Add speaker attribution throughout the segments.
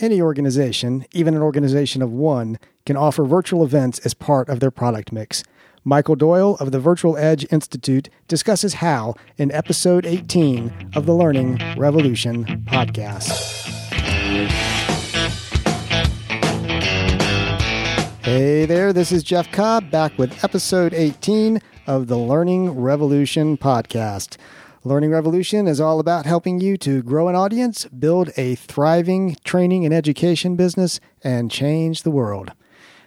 Speaker 1: any organization, even an organization of one, can offer virtual events as part of their product mix. Michael Doyle of the Virtual Edge Institute discusses how in episode 18 of the Learning Revolution podcast. Hey there, this is Jeff Cobb back with episode 18 of the Learning Revolution podcast. Learning Revolution is all about helping you to grow an audience, build a thriving training and education business, and change the world.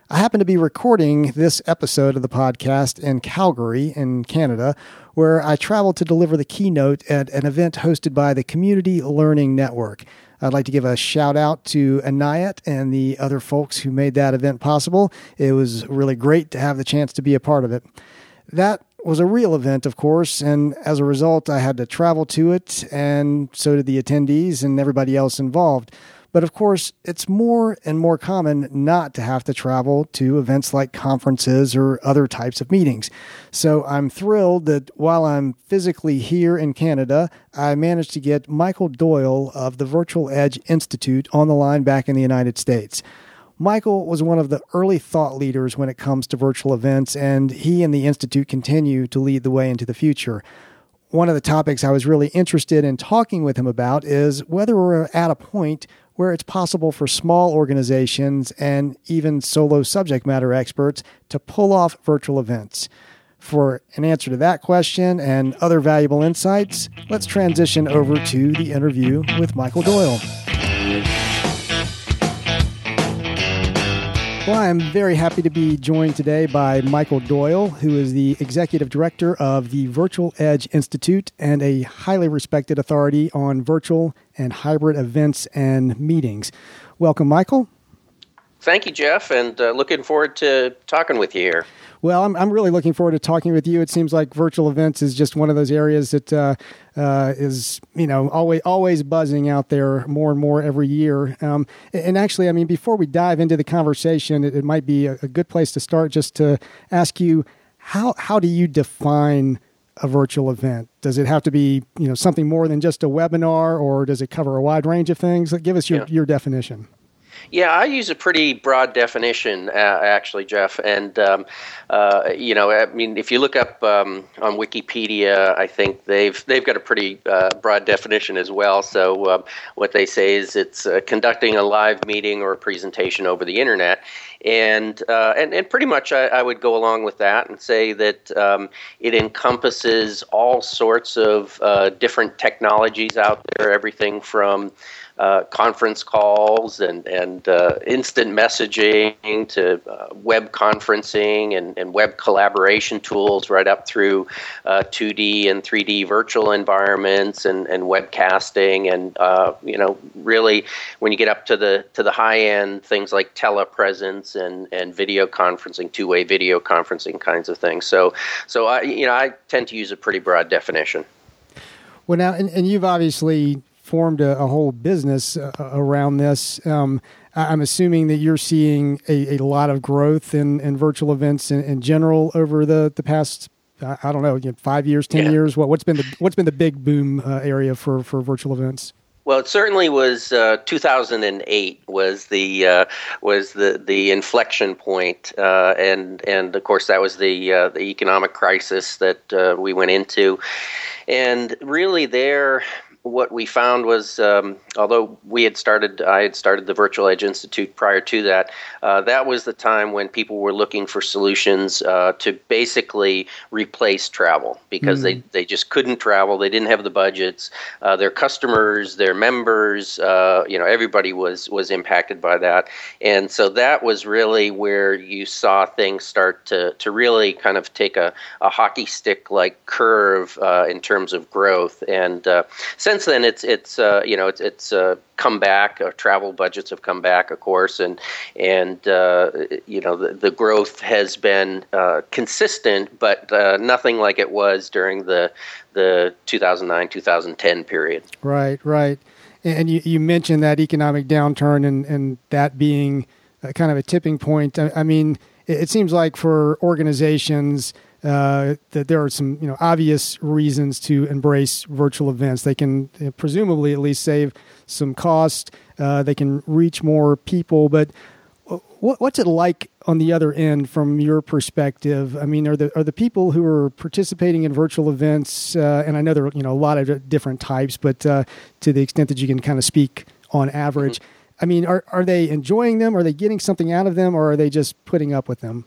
Speaker 1: I happen to be recording this episode of the podcast in Calgary, in Canada, where I traveled to deliver the keynote at an event hosted by the Community Learning Network. I'd like to give a shout out to Anayat and the other folks who made that event possible. It was really great to have the chance to be a part of it. That was a real event, of course, and as a result, I had to travel to it, and so did the attendees and everybody else involved. But of course, it's more and more common not to have to travel to events like conferences or other types of meetings. So I'm thrilled that while I'm physically here in Canada, I managed to get Michael Doyle of the Virtual Edge Institute on the line back in the United States. Michael was one of the early thought leaders when it comes to virtual events, and he and the Institute continue to lead the way into the future. One of the topics I was really interested in talking with him about is whether we're at a point where it's possible for small organizations and even solo subject matter experts to pull off virtual events. For an answer to that question and other valuable insights, let's transition over to the interview with Michael Doyle. Well, I'm very happy to be joined today by Michael Doyle, who is the executive director of the Virtual Edge Institute and a highly respected authority on virtual and hybrid events and meetings. Welcome, Michael.
Speaker 2: Thank you, Jeff, and uh, looking forward to talking with you here.
Speaker 1: Well, I'm, I'm really looking forward to talking with you. It seems like virtual events is just one of those areas that uh, uh, is, you know, always always buzzing out there more and more every year. Um, and actually, I mean, before we dive into the conversation, it, it might be a, a, good place to start just to ask you how how do you define a virtual event? Does it have to be, you know, something more than just a webinar, or does it cover a wide range of things? Give us your, yeah. your definition.
Speaker 2: Yeah, I use a pretty broad definition, uh, actually, Jeff. And um, uh, you know, I mean, if you look up um, on Wikipedia, I think they've they've got a pretty uh, broad definition as well. So um, what they say is it's uh, conducting a live meeting or a presentation over the internet, and uh, and and pretty much I, I, would go along with that and say that um, it encompasses all sorts of uh, different technologies out there, everything from uh, conference calls and, and uh, instant messaging to uh, web conferencing and, and web collaboration tools right up through 2D uh, and 3D virtual environments and, and webcasting and uh, you know really when you get up to the to the high end things like telepresence and, and video conferencing two-way video conferencing kinds of things so so I you know I tend to use a pretty broad definition.
Speaker 1: Well, now, and, and you've obviously formed a, a whole business uh, around this. Um, I'm assuming that you're seeing a, a lot of growth in, in virtual events in, in, general over the, the past I don't know, five years, ten yeah. years. What what's been the what's been the big boom uh, area for, for virtual events?
Speaker 2: Well, it certainly was. Uh, 2008 was the uh, was the the inflection point, uh, and and of course that was the uh, the economic crisis that uh, we went into, and really there what we found was, um, although we had started, I had started the Virtual Edge Institute prior to that. Uh, that was the time when people were looking for solutions uh, to basically replace travel because mm-hmm. they, they just couldn't travel. They didn't have the budgets. Uh, their customers, their members, uh, you know, everybody was was impacted by that. And so that was really where you saw things start to to really kind of take a, a hockey stick like curve uh, in terms of growth and uh, since then, it's it's uh, you know it's it's uh, come back. Travel budgets have come back, of course, and and uh, you know the, the growth has been uh, consistent, but uh, nothing like it was during the the 2009 2010 period.
Speaker 1: Right, right. And you, you mentioned that economic downturn and, and that being kind of a tipping point. I, I mean, it, it seems like for organizations, uh, that there are some you know obvious reasons to embrace virtual events. They can uh, presumably at least save some cost. uh, they can reach more people. But what, what's it like on the other end from your perspective? I mean, are the are the people who are participating in virtual events, uh, and I know there are you know a lot of different types, but uh, to the extent that you can kind of speak on average, mm-hmm. I mean, are are they enjoying them? Are they getting something out of them, or are they just putting up with them?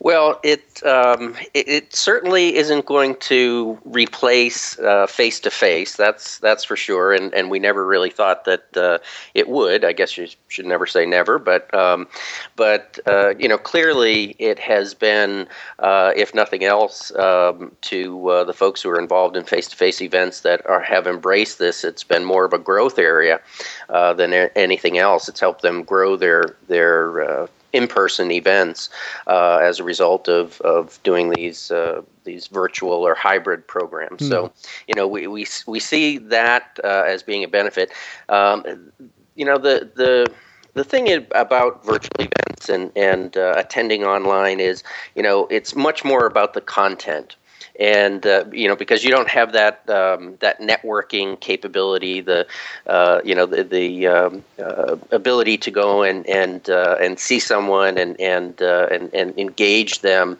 Speaker 2: Well, it, um, it, it certainly isn't going to replace face to face. That's that's for sure, and and we never really thought that uh, it would. I guess you should never say never, but um, but uh, you know clearly it has been, uh, if nothing else, um, to uh, the folks who are involved in face to face events that are have embraced this. It's been more of a growth area uh, than anything else. It's helped them grow their their uh, in-person events uh, as a result of, of doing these uh, these virtual or hybrid programs. Mm. So, you know, we, we, we see that uh, as being a benefit. Um, you know, the the the thing about virtual events and and uh, attending online is, you know, it's much more about the content and uh, you know because you don't have that um, that networking capability, the uh, you know the, the um, uh, ability to go and and uh, and see someone and and uh, and, and engage them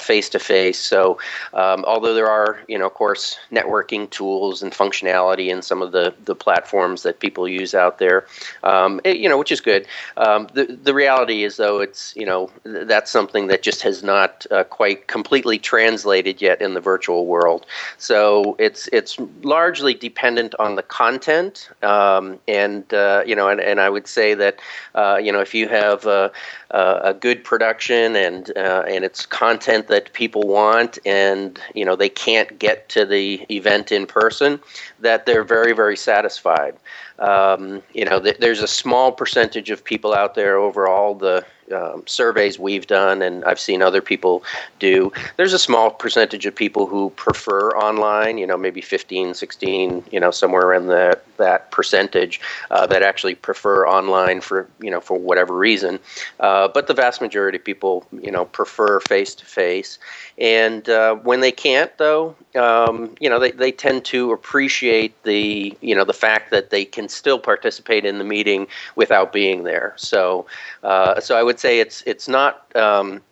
Speaker 2: face to face. So um, although there are you know of course networking tools and functionality in some of the the platforms that people use out there, um, it, you know which is good. Um, the the reality is though it's you know that's something that just has not uh, quite completely translated yet in the virtual world. So it's it's largely dependent on the content, um, and uh, you know, and, and I would say that uh, you know if you have a, a good production and uh, and it's content that people want, and you know they can't get to the event in person, that they're very very satisfied. Um, you know, th- there's a small percentage of people out there overall. The um, surveys we've done and I've seen other people do, there's a small percentage of people who prefer online, you know, maybe 15, 16, you know, somewhere in the, that percentage uh, that actually prefer online for, you know, for whatever reason. Uh, but the vast majority of people, you know, prefer face to face. And uh, when they can't, though, um, you know, they, they tend to appreciate the, you know, the fact that they can still participate in the meeting without being there. So, uh, so I would say it's it's not. Um,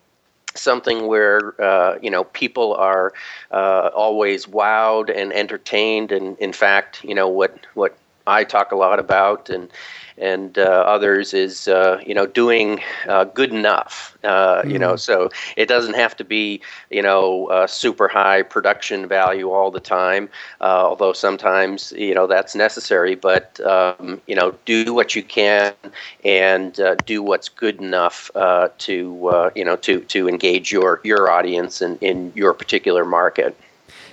Speaker 2: something where uh, you know people are uh, always wowed and entertained and in fact you know what what I talk a lot about and and uh, others is uh, you know doing uh, good enough. Mm. You know, mm. so it doesn't have to be you know super high production value all the time. Uh, although sometimes you know that's necessary, but um, you know do what you can and do what's good enough to you know to to engage your your audience in, in your particular market.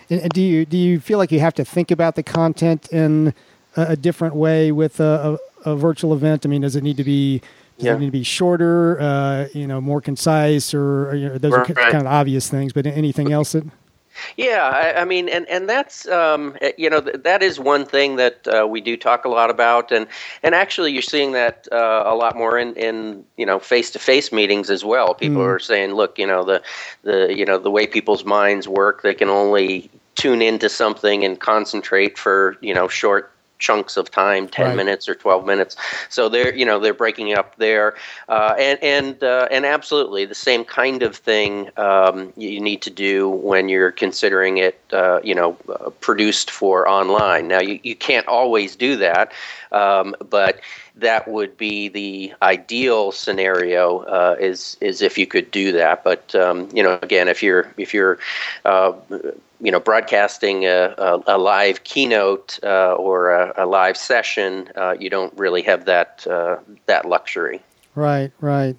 Speaker 1: And do you do you feel like you have to think about the content in a, different way with a, a virtual event? I mean, does it need to be does yeah. it need to be shorter, uh, you know, more concise, or, or you know, those right. are kind of obvious things? But anything else that?
Speaker 2: Yeah, I, I, mean, and and that's um, eh, you know that is one thing that uh, we do talk a lot about, and and actually you're seeing that uh, a lot more in in you know face to face meetings as well. People mm. are saying, look, you know the the you know the way people's minds work, they can only tune into something and concentrate for you know short chunks of time 10 right. minutes or 12 minutes. So they're you know they're breaking up there. Uh, and and uh, and absolutely the same kind of thing um, you need to do when you're considering it uh, you know uh, produced for online. Now you, you can't always do that um, but that would be the ideal scenario uh, is is if you could do that. But um, you know again if you're if you're uh, you know, broadcasting a, a, a live keynote uh, or a, a, live session, uh, you don't really have that uh, that luxury.
Speaker 1: Right, right.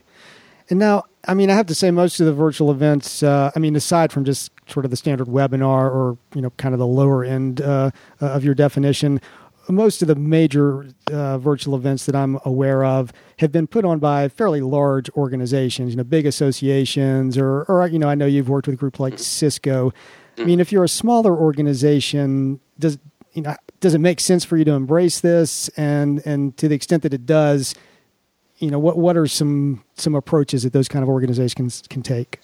Speaker 1: And now, I mean, I have to say, most of the virtual events, uh, I mean, aside from just sort of the standard webinar or you know, kind of the lower end uh, of your definition, most of the major uh, virtual events that I'm aware of have been put on by fairly large organizations, you know, big associations, or, or you know, I know you've worked with a group like Cisco. Mm. I mean, if you're a smaller organization, does you know does it make sense for you to embrace this? And and to the extent that it does, you know, what what are some some approaches that those kind of organizations can take?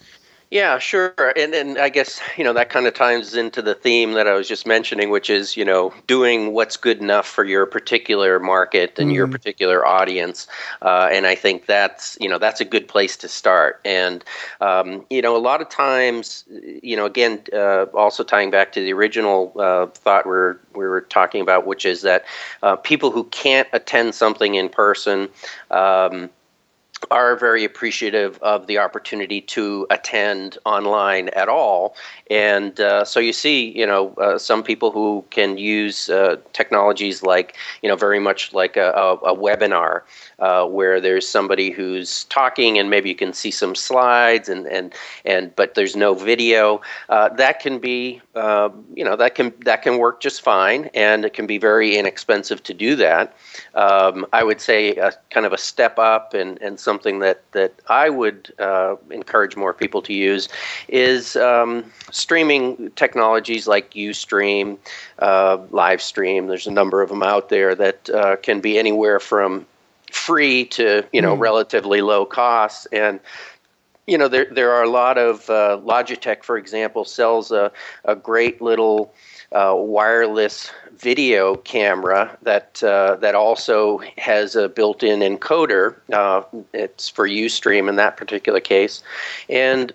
Speaker 2: Yeah, sure. And and I guess, you know, that kind of ties into the theme that I was just mentioning, which is, you know, doing what's good enough for your particular market and mm-hmm. your particular audience. Uh, and I think that's, you know, that's a good place to start. And, um, you know, a lot of times, you know, again, uh, also tying back to the original uh, thought we are we were talking about, which is that uh, people who can't attend something in person, um, are very appreciative of the opportunity to attend online at all. And uh, so you see, you know, uh, some people who can use uh, technologies like, you know, very much like a, a, a webinar uh, where there's somebody who's talking and maybe you can see some slides and and and but there's no video. Uh, that can be uh, you know that can that can work just fine, and it can be very inexpensive to do that. Um, I would say a, kind of a step up and and something that that I would uh, encourage more people to use is um, streaming technologies like UStream, uh, Livestream. There's a number of them out there that uh, can be anywhere from free to you know mm. relatively low costs and you know there there are a lot of uh, Logitech for example sells a, a great little uh, wireless video camera that uh, that also has a built-in encoder. Uh, it's for UStream in that particular case, and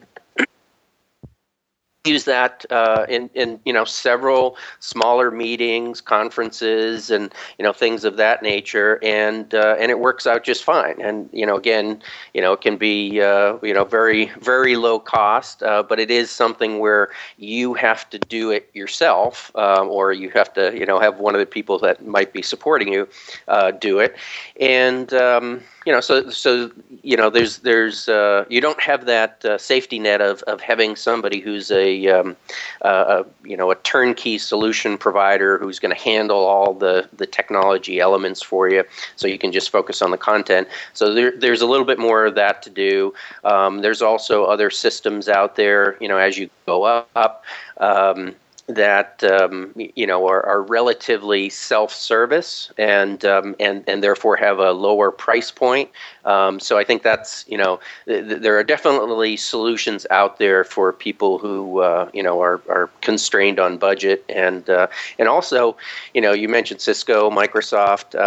Speaker 2: use that uh, in, in you know several smaller meetings, conferences, and you know things of that nature, and uh, and it works out just fine. And you know again, you know it can be uh, you know very very low cost, uh, but it is something where you have to do it yourself, um, or you have to you know have one of the people that might be supporting you uh, do it, and um, you know, so so you know, there's there's uh, you don't have that uh, safety net of, of having somebody who's a, um, uh, a you know a turnkey solution provider who's going to handle all the the technology elements for you, so you can just focus on the content. So there, there's a little bit more of that to do. Um, there's also other systems out there, you know, as you go up. Um, that um, you know are, are relatively self-service and um, and and therefore have a lower price point. Um, so I think that's you know th- there are definitely solutions out there for people who uh, you know are, are constrained on budget and uh, and also you know you mentioned Cisco, Microsoft.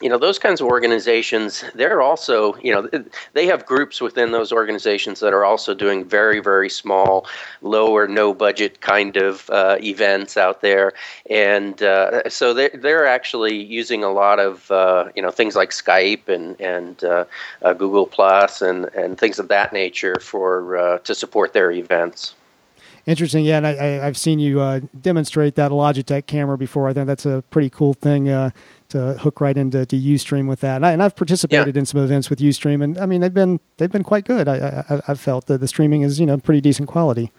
Speaker 2: You know those kinds of organizations they're also you know they have groups within those organizations that are also doing very very small low or no budget kind of uh, events out there. And uh, so they're, they're actually using a lot of uh, you know things like skype and and uh, uh, google plus and and things of that nature for uh, to support their events.
Speaker 1: Interesting, yeah, and I, have seen you demonstrate that Logitech camera before. I think that's a pretty cool thing to hook right into to UStream with that. And, I, have participated yeah. in some events with UStream, and I mean they've been they've been quite good. I, I have felt that the streaming is you know pretty decent quality.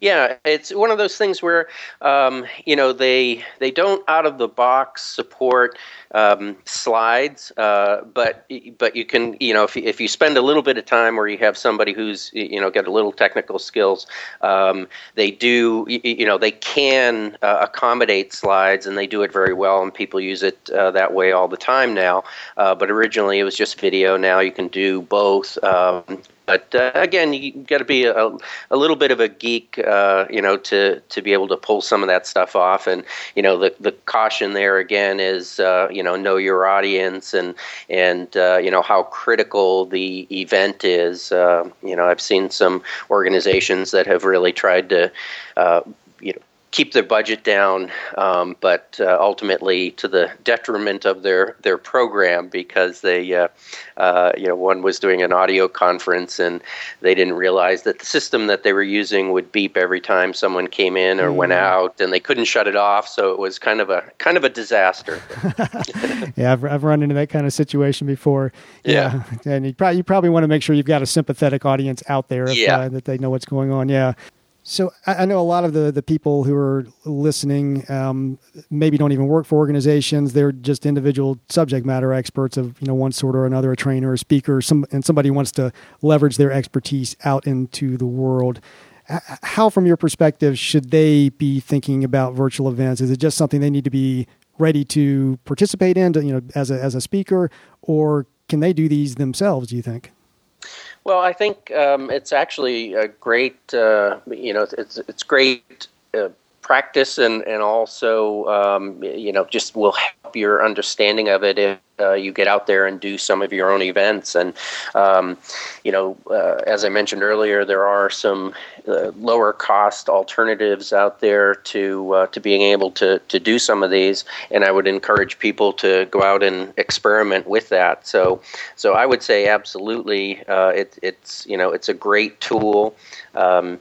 Speaker 2: Yeah, it's one of those things where um, you know they they don't out of the box support um, slides, uh, but but you can you know if if you spend a little bit of time or you have somebody who's you know got a little technical skills, um, they do you know they can uh, accommodate slides and they do it very well and people use it uh, that way all the time now. Uh, but originally it was just video. Now you can do both. But uh, again, you got to be a, a little bit of a geek, uh, you know, to to be able to pull some of that stuff off. And you know, the the caution there again is, uh, you know, know your audience and and uh, you know how critical the event is. Uh, you know, I've seen some organizations that have really tried to, uh, you know keep their budget down, um, but uh, ultimately to the detriment of their, their program because they, uh, uh, you know, one was doing an audio conference and they didn't realize that the system that they were using would beep every time someone came in or mm. went out, and they couldn't shut it off. So it was kind of a kind of a disaster.
Speaker 1: yeah, I've, I've run into that kind of situation before. Yeah, yeah. and you probably you probably want to make sure you've got a sympathetic audience out there if, yeah. Uh, that they know what's going on. Yeah. So I know a lot of the, the people who are listening um, maybe don't even work for organizations. They're just individual subject matter experts of you know one sort or another, a trainer, a speaker, some, and somebody wants to leverage their expertise out into the world. How, from your perspective, should they be thinking about virtual events? Is it just something they need to be ready to participate in, to, you know, as a as a speaker, or can they do these themselves? Do you think?
Speaker 2: Well, I think um, it's actually a great, uh, you know, it's it's great uh, practice and and also um, you know just will help your understanding of it if uh, you get out there and do some of your own events. And um, you know uh, as I mentioned earlier there are some uh, lower cost alternatives out there to uh, to being able to to do some of these. And I would encourage people to go out and experiment with that. So so I would say absolutely uh, it, it's you know it's a great tool. Um,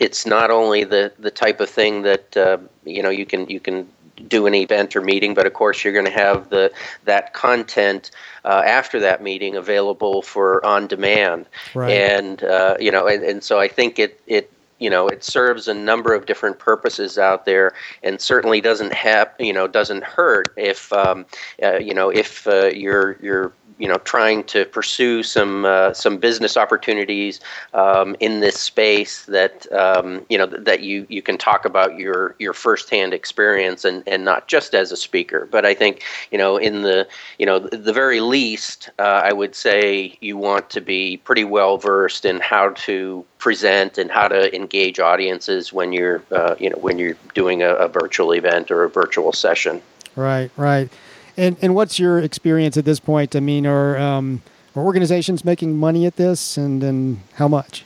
Speaker 2: it's not only the the type of thing that uh, you know you can you can do an event or meeting, but of course you're going to have the that content uh, after that meeting available for on demand,
Speaker 1: right.
Speaker 2: and uh, you know, and, and so I think it it you know it serves a number of different purposes out there, and certainly doesn't have you know doesn't hurt if um, uh, you know if uh, you're you're you know trying to pursue some uh, some business opportunities um, in this space that um, you know that you you can talk about your your firsthand experience and and not just as a speaker. But I think you know in the you know the very least uh, I would say you want to be pretty well versed in how to present and how to engage audiences when you're uh, you know when you're doing a, a virtual event or a virtual session
Speaker 1: right right and and what's your experience at this point? I mean, are um, are organizations making money at this, and and how much?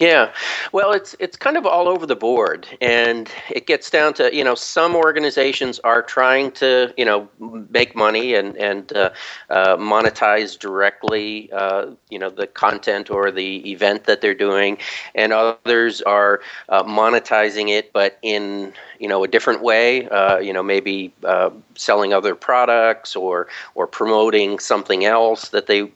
Speaker 2: Yeah, well, it's it's kind of all over the board, and it gets down to you know some organizations are trying to you know make money and and uh, uh, monetize directly uh, you know the content or the event that they're doing, and others are uh, monetizing it, but in you know a different way. Uh, you know maybe uh, selling other products or or promoting something else that they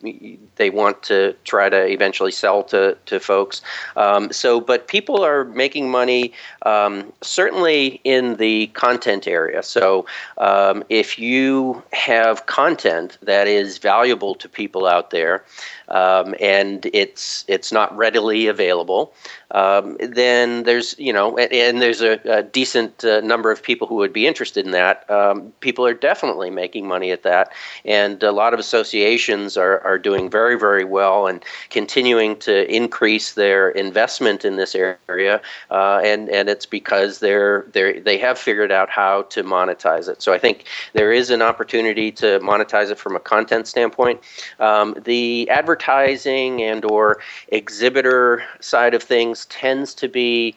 Speaker 2: they want to try to eventually sell to to folks. Um, so, but people are making money um, certainly in the content area. So, um, if you have content that is valuable to people out there, um, and it's it's not readily available, um, then there's you know and, and there's a, a decent uh, number of people who would be interested in that. Um, people are definitely making money at that, and a lot of associations are are doing very very well and continuing to increase their investment in this area, uh, and and it's because they're they they have figured out how to monetize it. So I think there is an opportunity to monetize it from a content standpoint. Um, the advertising advertising and or exhibitor side of things tends to be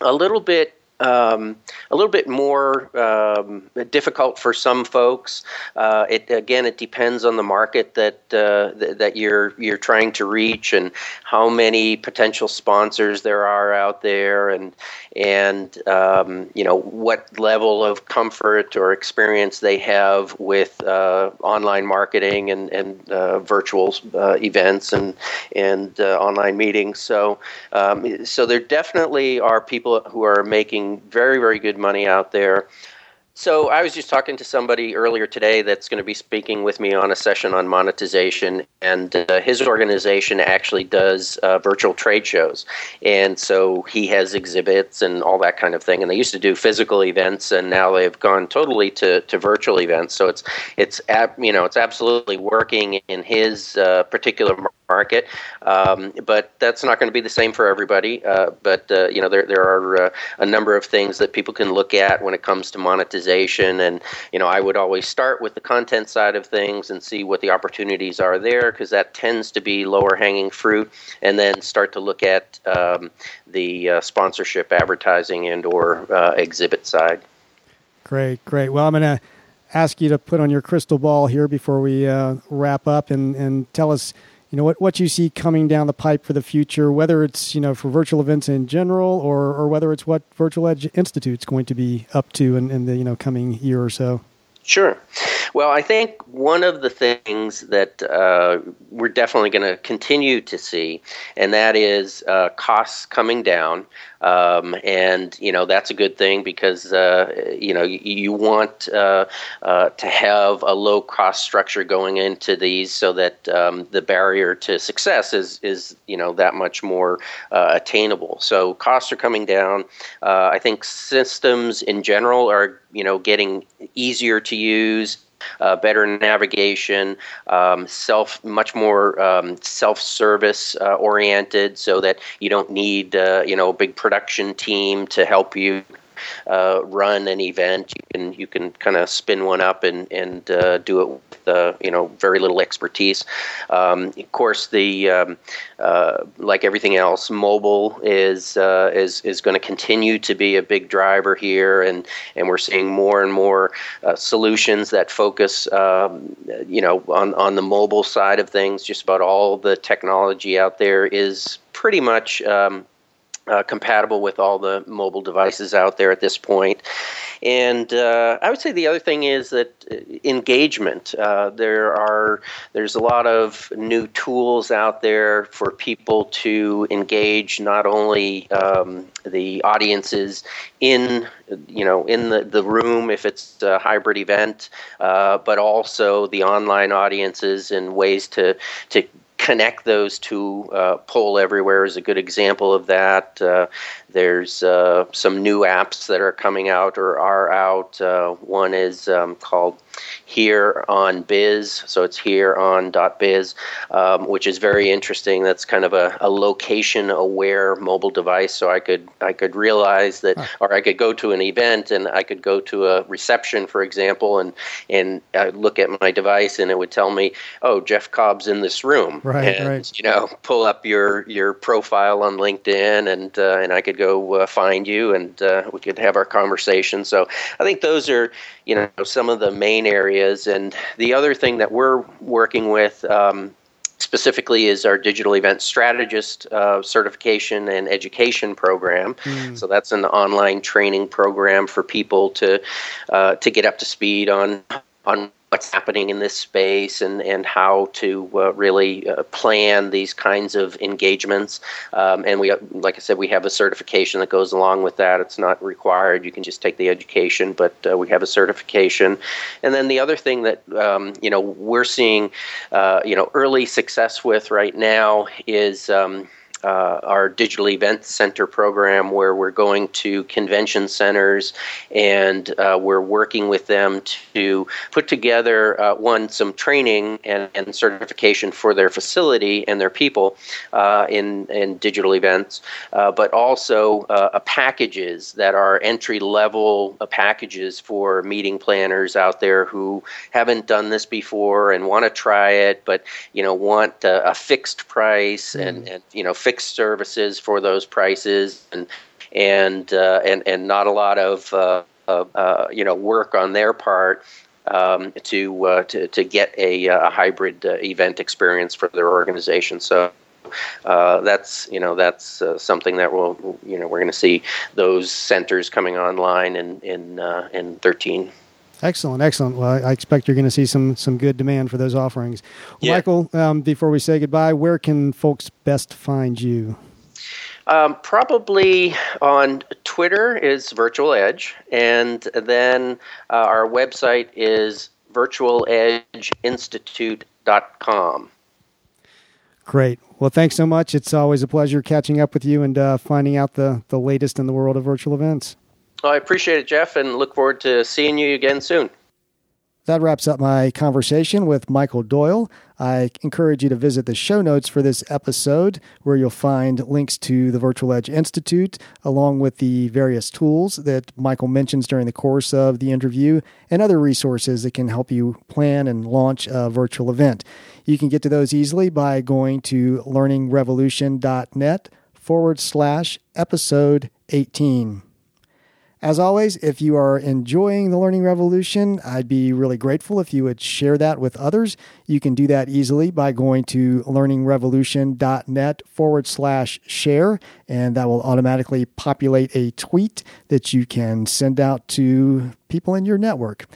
Speaker 2: a little bit um, a little bit more um, difficult for some folks. Uh, it again, it depends on the market that uh, th- that you're you're trying to reach and how many potential sponsors there are out there, and and um, you know what level of comfort or experience they have with uh, online marketing and and uh, virtual uh, events and and uh, online meetings. So um, so there definitely are people who are making very, very good money out there. So I was just talking to somebody earlier today that's going to be speaking with me on a session on monetization, and uh, his organization actually does uh, virtual trade shows, and so he has exhibits and all that kind of thing. And they used to do physical events, and now they've gone totally to, to virtual events. So it's it's you know it's absolutely working in his uh, particular market. Um, but that's not going to be the same for everybody. Uh, but uh, you know, there there are uh, a number of things that people can look at when it comes to monetization. And you know, I would always start with the content side of things and see what the opportunities are there, because that tends to be lower hanging fruit. And then start to look at um, the uh, sponsorship, advertising, and or uh, exhibit side.
Speaker 1: Great, great. Well, I'm gonna ask you to put on your crystal ball here before we uh, wrap up and, and tell us you know what what you see coming down the pipe for the future, whether it's you know for virtual events in general, or or whether it's what Virtual Edge Institute's going to be up to in, in the you know coming year or so.
Speaker 2: Sure. Well, I think one of the things that uh, we're definitely going to continue to see, and that is uh, costs coming down. Um, and you know that's a good thing because uh, you know you, want uh, uh, to have a low cost structure going into these so that um, the barrier to success is is you know that much more uh, attainable. So costs are coming down. Uh, I think systems in general are you know getting easier to use uh, better navigation, um, self much more um, self service uh, oriented, so that you don't need uh, you know a big production team to help you uh, run an event. You can you can kind of spin one up and and uh, do it with uh, you know very little expertise. Um, of course, the um, uh, like everything else, mobile is uh, is is going to continue to be a big driver here, and and we're seeing more and more uh, solutions that focus um, you know on on the mobile side of things. Just about all the technology out there is pretty much um, uh, compatible with all the mobile devices out there at this point. And uh, I would say the other thing is that uh, engagement. Uh, there are there's a lot of new tools out there for people to engage not only um, the audiences in you know in the, the room if it's a hybrid event, uh, but also the online audiences and ways to to connect those to uh, Everywhere is a good example of that. Uh, there's uh, some new apps that are coming out or are out. Uh, one is um, called Here on Biz, so it's here on .biz, um, which is very interesting. That's kind of a, a location-aware mobile device. So I could I could realize that, huh. or I could go to an event and I could go to a reception, for example, and and I look at my device and it would tell me, oh, Jeff Cobb's in this room,
Speaker 1: right?
Speaker 2: And
Speaker 1: right.
Speaker 2: you know, pull up your your profile on LinkedIn and uh, and I could go uh, find you and uh, we could have our conversation. So I think those are you know some of the main areas. And the other thing that we're working with. Um, specifically is our digital event strategist uh, certification and education program. Mm. So that's an online training program for people to uh, to get up to speed on on what's happening in this space and, and how to uh, really uh, plan these kinds of engagements. Um, and we, like I said, we have a certification that goes along with that. It's not required. You can just take the education, but uh, we have a certification. And then the other thing that, um, you know, we're seeing, uh, you know, early success with right now is, um, uh, our digital event center program where we're going to convention centers and uh, we're working with them to put together uh, one some training and, and, certification for their facility and their people uh, in in digital events, uh, but also uh, packages that are entry level packages for meeting planners out there who haven't done this before and want to try it, but you know want a, a fixed price mm. and and you know fixed services for those prices and and uh, and and not a lot of uh, uh, you know work on their part um, to, uh, to to get a, a hybrid uh, event experience for their organization. So. Uh, that's you know that's uh, something that will you know we're going to see those centers coming online in in uh, in 13.
Speaker 1: Excellent, excellent. Well, I expect you're going to see some some good demand for those offerings. Yeah. Michael, um, before we say goodbye, where can folks best find you?
Speaker 2: Um, probably on Twitter is Virtual Edge, and then uh, our website is virtualedgeinstitute.com.
Speaker 1: Great. Well, thanks so much. It's always a pleasure catching up with you and uh, finding out the, the latest in the world of virtual events.
Speaker 2: Well, I appreciate it, Jeff, and look forward to seeing you again soon.
Speaker 1: That wraps up my conversation with Michael Doyle. I encourage you to visit the show notes for this episode, where you'll find links to the Virtual Edge Institute, along with the various tools that Michael mentions during the course of the interview, and other resources that can help you plan and launch a virtual event. You can get to those easily by going to learningrevolution.net forward slash episode 18. As always, if you are enjoying the Learning Revolution, I'd be really grateful if you would share that with others. You can do that easily by going to learningrevolution.net forward slash share, and that will automatically populate a tweet that you can send out to people in your network.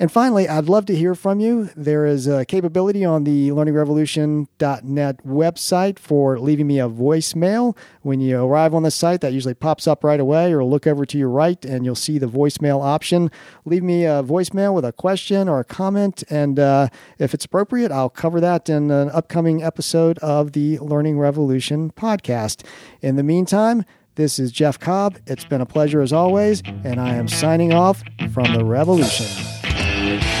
Speaker 1: And finally, I'd love to hear from you. There is a capability on the learningrevolution.net website for leaving me a voicemail. When you arrive on the site, that usually pops up right away, or look over to your right and you'll see the voicemail option. Leave me a voicemail with a question or a comment, and uh, if it's appropriate, I'll cover that in an upcoming episode of the Learning Revolution podcast. In the meantime, this is Jeff Cobb. It's been a pleasure as always, and I am signing off from the revolution. Bye.